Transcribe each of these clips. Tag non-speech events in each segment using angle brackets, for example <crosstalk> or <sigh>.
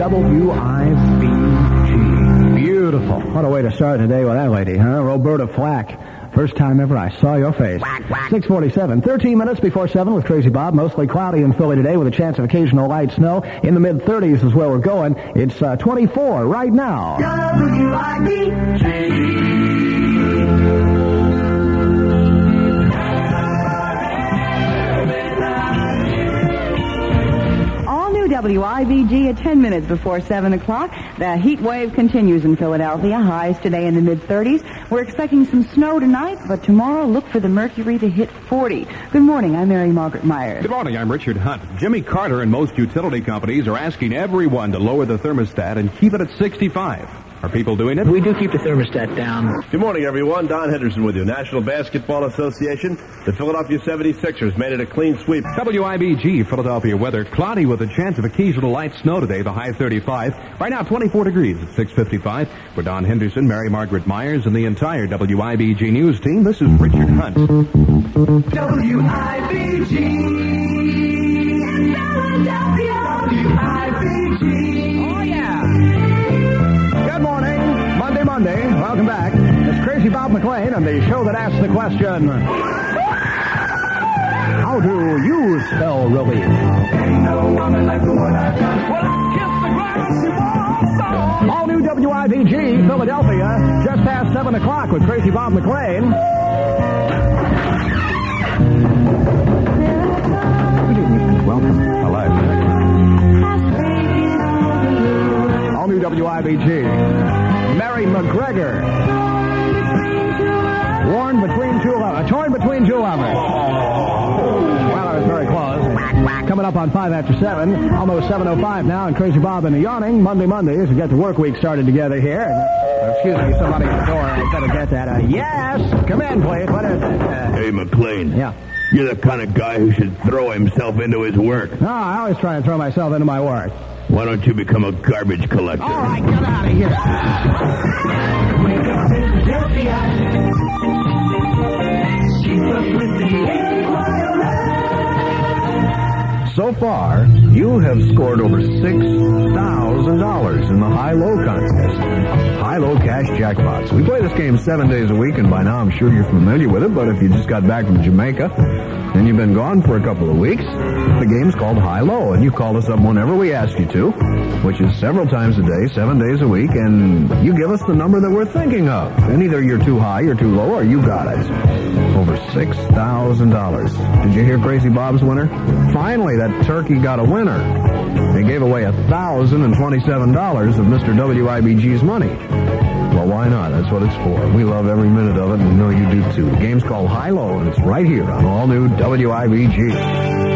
WIBG. Beautiful. What a way to start the day with that lady, huh? Roberta Flack. First time ever I saw your face. 647. 13 minutes before 7 with Crazy Bob. Mostly cloudy in Philly today with a chance of occasional light snow. In the mid-30s is where we're going. It's uh, 24 right now. WIBG at 10 minutes before 7 o'clock. The heat wave continues in Philadelphia. Highs today in the mid 30s. We're expecting some snow tonight, but tomorrow look for the mercury to hit 40. Good morning. I'm Mary Margaret Myers. Good morning, I'm Richard Hunt. Jimmy Carter and most utility companies are asking everyone to lower the thermostat and keep it at 65. Are people doing it? We do keep the thermostat down. Good morning, everyone. Don Henderson with you. National Basketball Association. The Philadelphia 76ers made it a clean sweep. WIBG Philadelphia weather cloudy with a chance of occasional light snow today, the high 35. Right now 24 degrees at 655. For Don Henderson, Mary Margaret Myers, and the entire WIBG news team, this is Richard Hunt. Oh, Welcome back. It's Crazy Bob McLaine and the show that asks the question, how do you spell relief? All new WIBG, Philadelphia, just past 7 o'clock with Crazy Bob McLaine. Good evening welcome. Alive. All new WIBG. Mary MacGregor. Worn between two lovers. Torn between two lovers. Well, I was very close. Coming up on 5 after 7. Almost 7.05 now, and Crazy Bob and the Yawning. Monday, Mondays. We get the work week started together here. Uh, excuse me, somebody at the door. I better get that. Uh, yes! Come in, please. What is it? Uh, Hey, McLaine. yeah. You're the kind of guy who should throw himself into his work. No, I always try and throw myself into my work. Why don't you become a garbage collector? All right, get out of here. So far, you have scored over $6,000 in the high-low contest. High-low cash jackpots. We play this game seven days a week, and by now I'm sure you're familiar with it, but if you just got back from Jamaica and you've been gone for a couple of weeks, the game's called high-low, and you call us up whenever we ask you to, which is several times a day, seven days a week, and you give us the number that we're thinking of. And either you're too high, you're too low, or you got it. Over $6,000. Did you hear Crazy Bob's winner? Finally, that turkey got a winner. They gave away $1,027 of Mr. WIBG's money. Well, why not? That's what it's for. We love every minute of it, and we know you do too. The game's called High Low, and it's right here on all new WIBG.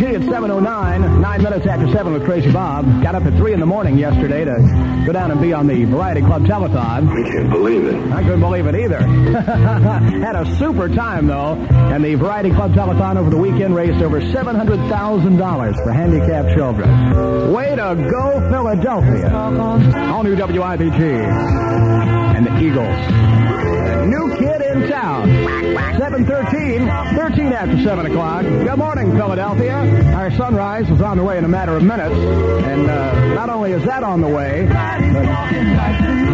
New at 7.09, nine minutes after 7 with Crazy Bob. Got up at 3 in the morning yesterday to go down and be on the Variety Club Telethon. I can't believe it. I couldn't believe it either. <laughs> Had a super time, though. And the Variety Club Telethon over the weekend raised over $700,000 for handicapped children. Way to go, Philadelphia. All new WIBG. And the Eagles. New kid in town. 713, 13 after 7 o'clock. Good morning, Philadelphia. Our sunrise is on the way in a matter of minutes. And uh, not only is that on the way,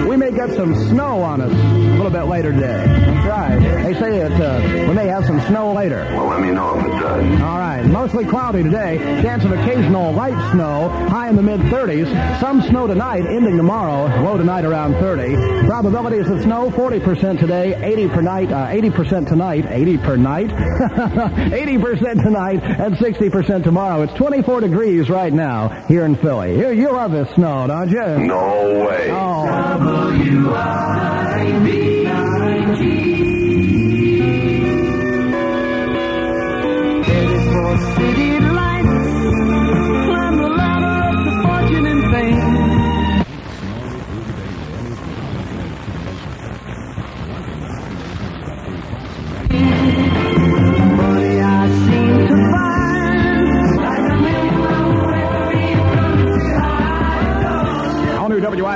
we may get some snow on us little bit later today. That's right. They say that uh, we may have some snow later. Well, let me know if it does. All right. Mostly cloudy today. Chance of occasional light snow. High in the mid 30s. Some snow tonight, ending tomorrow. Low tonight around 30. Probabilities of snow 40% today, 80 per night, uh, 80% tonight, 80 per night, <laughs> 80% tonight, and 60% tomorrow. It's 24 degrees right now here in Philly. You, you love this snow, don't you? No way. Oh. New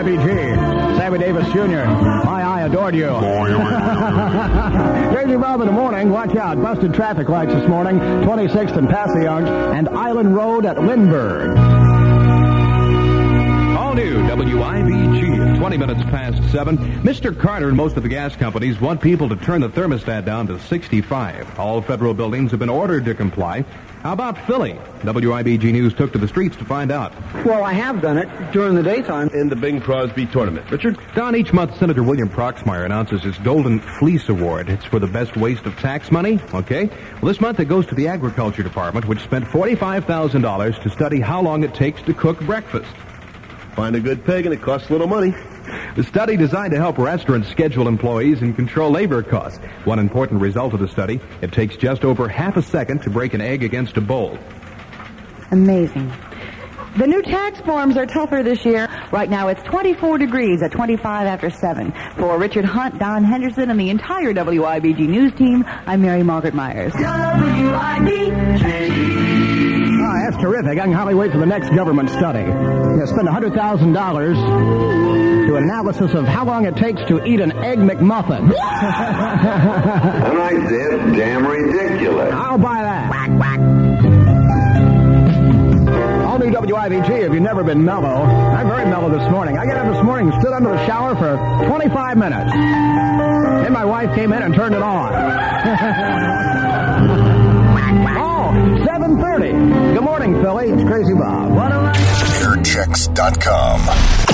WIBG. Sammy Davis Jr. My I adored you. Crazy <laughs> Bob in the morning. Watch out. Busted traffic lights this morning. 26th and Passyunk and Island Road at Lindbergh. All new WIBG 20 minutes past 7. Mr. Carter and most of the gas companies want people to turn the thermostat down to 65. All federal buildings have been ordered to comply. How about Philly? WIBG News took to the streets to find out. Well, I have done it during the daytime. In the Bing Crosby tournament. Richard? Don, each month Senator William Proxmire announces his Golden Fleece Award. It's for the best waste of tax money, okay? Well, this month it goes to the Agriculture Department, which spent $45,000 to study how long it takes to cook breakfast. Find a good pig and it costs a little money. The study designed to help restaurants schedule employees and control labor costs. One important result of the study, it takes just over half a second to break an egg against a bowl. Amazing. The new tax forms are tougher this year. Right now it's 24 degrees at 25 after 7. For Richard Hunt, Don Henderson, and the entire WIBG News team, I'm Mary Margaret Myers. Ah, that's terrific. I can hardly wait for the next government study. You spend $100,000 to analysis of how long it takes to eat an Egg McMuffin. <laughs> And I said, damn ridiculous. I'll buy that. All new WIBG, if you've never been mellow. I'm very mellow this morning. I got up this morning and stood under the shower for 25 minutes. Then my wife came in and turned it on. <laughs> oh, 7.30. Good morning, Philly. It's Crazy Bob. Airchecks.com.